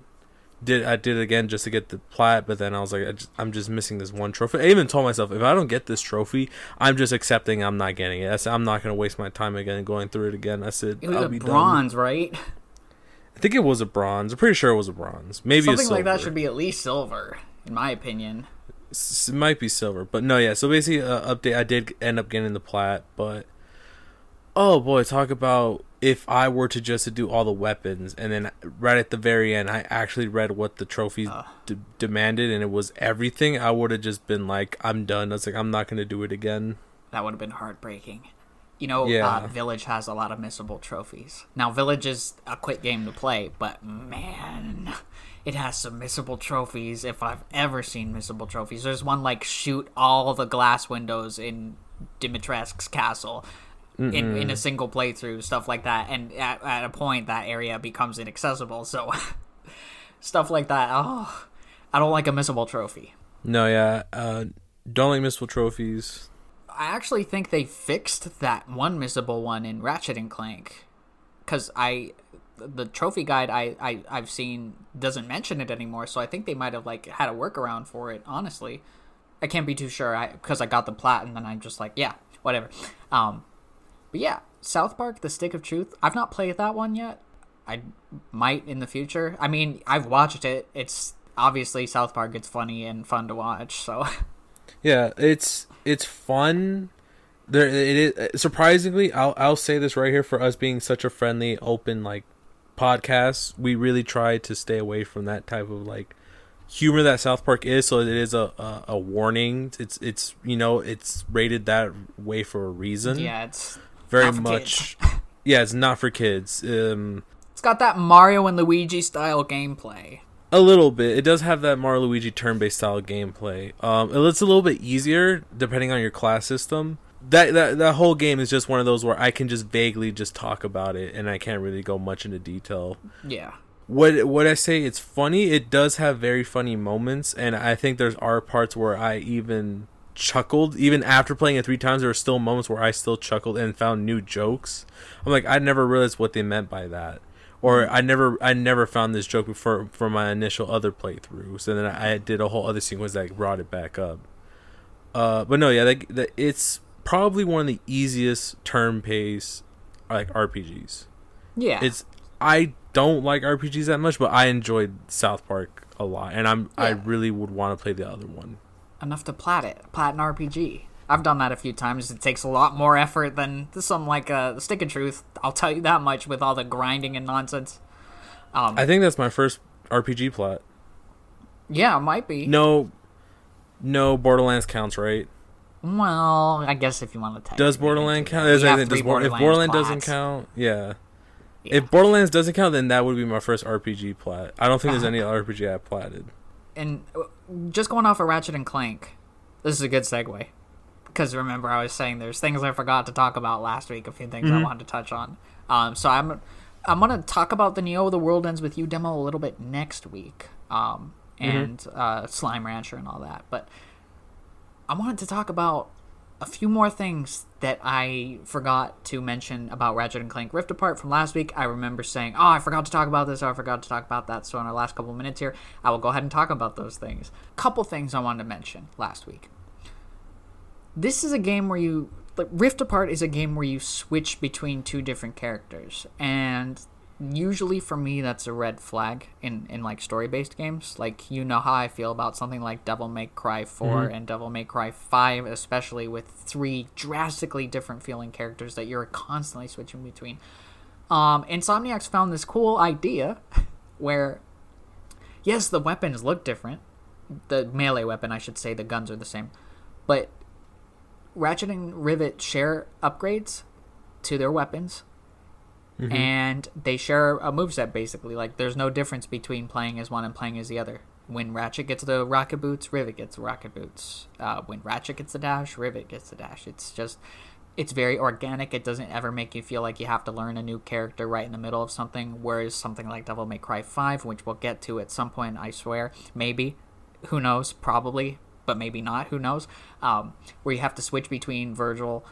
did I did it again just to get the plat. But then I was like, I just, I'm just missing this one trophy. I even told myself, if I don't get this trophy, I'm just accepting I'm not getting it. I said, I'm not gonna waste my time again going through it again. I said, it was I'll a be done. bronze, right? I think it was a bronze. I'm pretty sure it was a bronze. Maybe Something like that should be at least silver, in my opinion. It might be silver, but no, yeah. So basically, uh, update. I did end up getting the plat, but oh boy, talk about if I were to just to do all the weapons, and then right at the very end, I actually read what the trophies Ugh. d- demanded, and it was everything. I would have just been like, I'm done. I was like, I'm not gonna do it again. that would have been heartbreaking. You know, Yeah. uh, Village has a lot of missable trophies. Now, Village is a quick game to play, but man, it has some missable trophies. If I've ever seen missable trophies, there's one like shoot all the glass windows in Dimitrescu's castle in, in a single playthrough, stuff like that. And at, at a point, that area becomes inaccessible. So, stuff like that. Oh, I don't like a missable trophy. No, yeah. Uh, don't like missable trophies. I actually think they fixed that one missable one in Ratchet and Clank, because I, the trophy guide I, I I've seen doesn't mention it anymore. So I think they might have like had a workaround for it. Honestly, I can't be too sure. I because I got the plat and then I'm just like yeah whatever. Um, but yeah, South Park: The Stick of Truth. I've not played that one yet. I might in the future. I mean, I've watched it. It's obviously South Park. It's funny and fun to watch. So Yeah, it's it's fun. There, it is surprisingly. I'll I'll say this right here for us being such a friendly, open like podcast. We really try to stay away from that type of like humor that South Park is. So it is a a, a warning. It's it's you know it's rated that way for a reason. yeah, it's very much. yeah, it's not for kids. Um, It's got that Mario and Luigi style gameplay. A little bit. It does have that Mario Luigi turn-based style gameplay. Um, it's a little bit easier depending on your class system. That that that whole game is just one of those where I can just vaguely just talk about it and I can't really go much into detail. Yeah. What what I say it's funny. It does have very funny moments, and I think there's are parts where I even chuckled even after playing it three times. There were still moments where I still chuckled and found new jokes. I'm like I never realized what they meant by that or I never I never found this joke before for my initial other playthroughs, and then I did a whole other sequence that brought it back up. Uh, but no, yeah, that, that it's probably one of the easiest turn-based like RPGs. Yeah. It's I don't like RPGs that much, but I enjoyed South Park a lot, and I'm I really would want to play the other one. Enough to plat it. Plat an RPG. I've done that a few times. It takes a lot more effort than something like uh, Stick of Truth. I'll tell you that much with all the grinding and nonsense. Um, I think that's my first RPG plot. yeah, it might be. No, no Borderlands counts, right? Well, I guess if you want to Does Borderlands count? We Is have that- three does Bor- if Borderlands Borderland doesn't count, yeah. Yeah. If Borderlands doesn't count, then that would be my first RPG plat. I don't think there's Uh-huh. any RPG I platted. and uh, just going off of Ratchet and Clank, this is a good segue. Because remember, I was saying there's things I forgot to talk about last week. A few things I wanted to touch on. Um, so I'm I'm gonna talk about the Neo: The World Ends with You demo a little bit next week. Um, and uh, Slime Rancher and all that. But I wanted to talk about a few more things that I forgot to mention about Ratchet and Clank Rift Apart from last week. I remember saying, "Oh, I forgot to talk about this. Or I forgot to talk about that." So in our last couple minutes here, I will go ahead and talk about those things. Couple things I wanted to mention last week. This is a game where you Rift Apart is a game where you switch between two different characters, and usually for me that's a red flag in in like story based games. Like you know how I feel about something like Devil May Cry 4 and Devil May Cry 5, especially with three drastically different feeling characters that you're constantly switching between. Um, Insomniacs found this cool idea where, yes, the weapons look different. The melee weapon, I should say, the guns are the same, but Ratchet and Rivet share upgrades to their weapons, and they share a moveset basically. Like, there's no difference between playing as one and playing as the other. When Ratchet gets the rocket boots, Rivet gets the rocket boots. Uh, when Ratchet gets the dash, Rivet gets the dash. It's just, it's very organic. It doesn't ever make you feel like you have to learn a new character right in the middle of something. Whereas something like Devil May Cry 5, which we'll get to at some point, I swear, maybe, who knows, probably, but maybe not, who knows, um, where you have to switch between Vergil,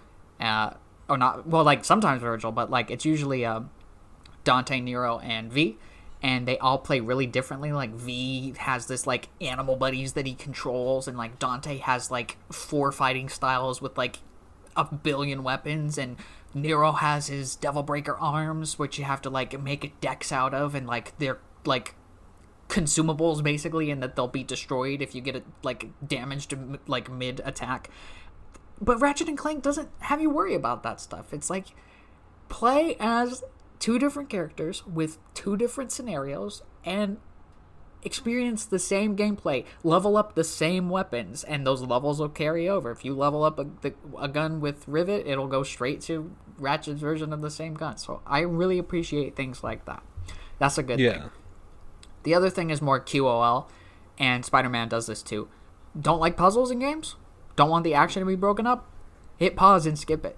uh, or not, well, like sometimes Vergil, but like it's usually uh, Dante, Nero, and V. And they all play really differently. Like V has this like animal buddies that he controls, and like Dante has like four fighting styles with like a billion weapons, and Nero has his Devil Breaker arms, which you have to like make decks out of, and like they're like consumables basically, and that they'll be destroyed if you get it like damaged like mid attack. But Ratchet and Clank doesn't have you worry about that stuff. It's like play as two different characters with two different scenarios and experience the same gameplay, level up the same weapons, and those levels will carry over. If you level up a, the, a gun with Rivet, it'll go straight to Ratchet's version of the same gun. So I really appreciate things like that. That's a good Yeah. thing. The other thing is more QOL, and Spider Man does this too. Don't like puzzles in games? Don't want the action to be broken up? Hit pause and skip it.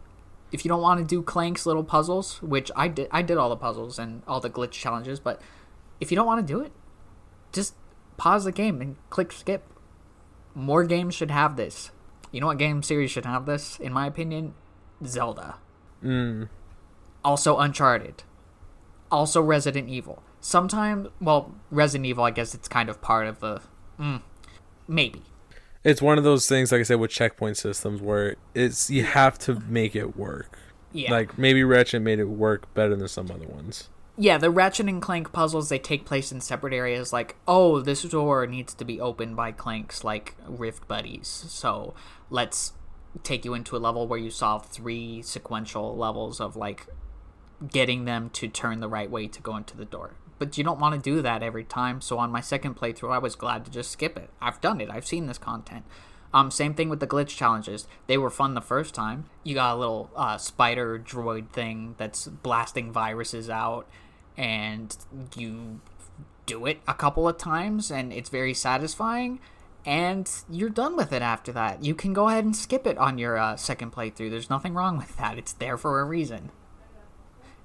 If you don't want to do Clank's little puzzles, which I did, I did all the puzzles and all the glitch challenges, but if you don't want to do it, just pause the game and click skip. More games should have this. You know what game series should have this? In my opinion, Zelda. Mm. Also Uncharted. Also Resident Evil. Sometimes, well, Resident Evil, I guess it's kind of part of the. Mm, maybe. It's one of those things, like I said, with checkpoint systems where it's you have to make it work. Yeah. Like maybe Ratchet made it work better than some other ones. yeah, the Ratchet and Clank puzzles they take place in separate areas. Like, oh, this door needs to be opened by Clanks, like Rift buddies. So let's take you into a level where you solve three sequential levels of like getting them to turn the right way to go into the door. But you don't want to do that every time. So on my second playthrough, I was glad to just skip it. I've done it. I've seen this content. Um, same thing with the glitch challenges. They were fun the first time. You got a little uh, spider droid thing that's blasting viruses out, and you do it a couple of times, and it's very satisfying. And you're done with it after that. You can go ahead and skip it on your uh, second playthrough. There's nothing wrong with that. It's there for a reason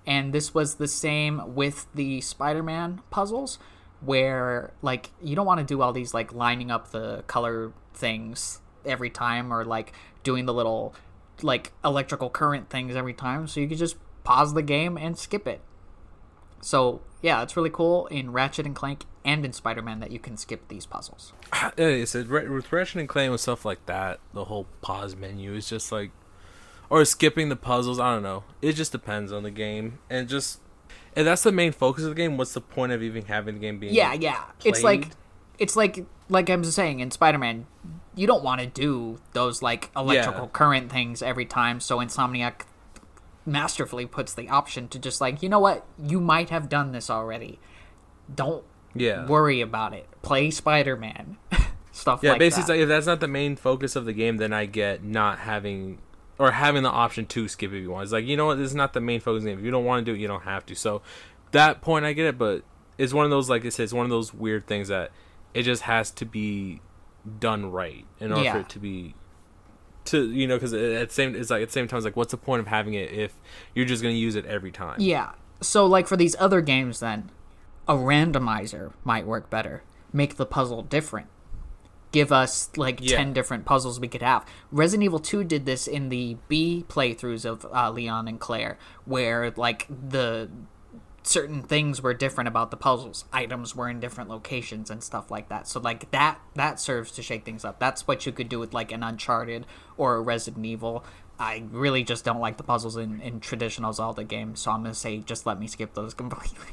and this was the same with the spider-man puzzles where like you don't want to do all these like lining up the color things every time or like doing the little like electrical current things every time so you could just pause the game and skip it so yeah it's really cool in ratchet and clank and in spider-man that you can skip these puzzles Yeah, it's a, with Ratchet and Clank and stuff like that. The whole pause menu is just like, or skipping the puzzles. I don't know. It just depends on the game, and just, and that's the main focus of the game. What's the point of even having the game being? yeah yeah it's like it's like like i'm saying in spider-man you don't want to do those like electrical Yeah. current things every time so insomniac masterfully puts the option to just like you know what you might have done this already don't yeah, worry about it play spider-man stuff yeah. like basically, that if that's not the main focus of the game, then I get not having or having the option to skip if you want. It's like you know what, this is not the main focus game. If you don't want to do it, you don't have to. So that point, I get it, but it's one of those like I said, it's one of those weird things that it just has to be done right in order for it to be to you know because at the same it's like at the same time it's like what's the point of having it if you're just gonna use it every time Yeah. So, like for these other games, then, a randomizer might work better. Make the puzzle different. Give us like Yeah. 10 different puzzles we could have. Resident Evil 2 did this in the B playthroughs of uh, Leon and Claire, where like the certain things were different about the puzzles. Items were in different locations and stuff like that. So like that that serves to shake things up. That's what you could do with like an uncharted or a resident evil. I really just don't like the puzzles in, in traditional zelda games so i'm gonna say just let me skip those completely.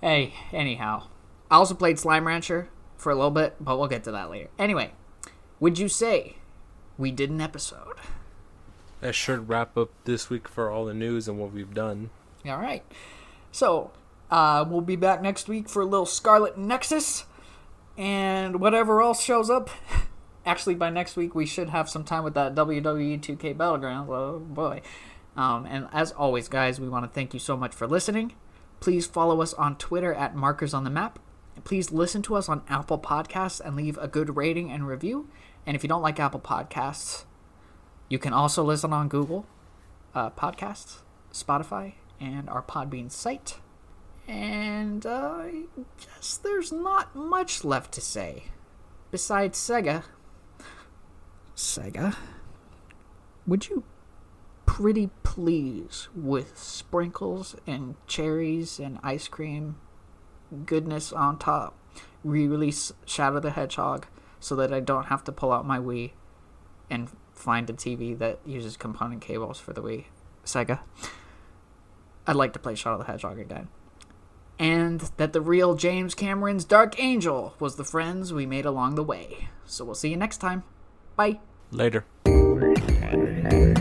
Hey anyhow. I also played slime rancher for a little bit but we'll get to that later anyway would you say we did an episode that should wrap up this week for all the news and what we've done All right. So, uh, we'll be back next week for a little Scarlet Nexus and whatever else shows up. Actually, by next week, we should have some time with that WWE 2K Battleground. Oh, boy. Um, and as always, guys, we want to thank you so much for listening. Please follow us on Twitter at Markers on the Map. Please listen to us on Apple Podcasts and leave a good rating and review. And if you don't like Apple Podcasts, you can also listen on Google uh, Podcasts, Spotify, and our Podbean site. And uh, I guess there's not much left to say. Besides Sega. Sega? Would you pretty please with sprinkles and cherries and ice cream goodness on top re-release Shadow the Hedgehog so that I don't have to pull out my Wii and find a TV that uses component cables for the Wii. Sega. I'd like to play Shadow the Hedgehog again. And that the real James Cameron's Dark Angel was the friends we made along the way. So we'll see you next time. Bye. later Thank